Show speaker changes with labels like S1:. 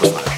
S1: Apple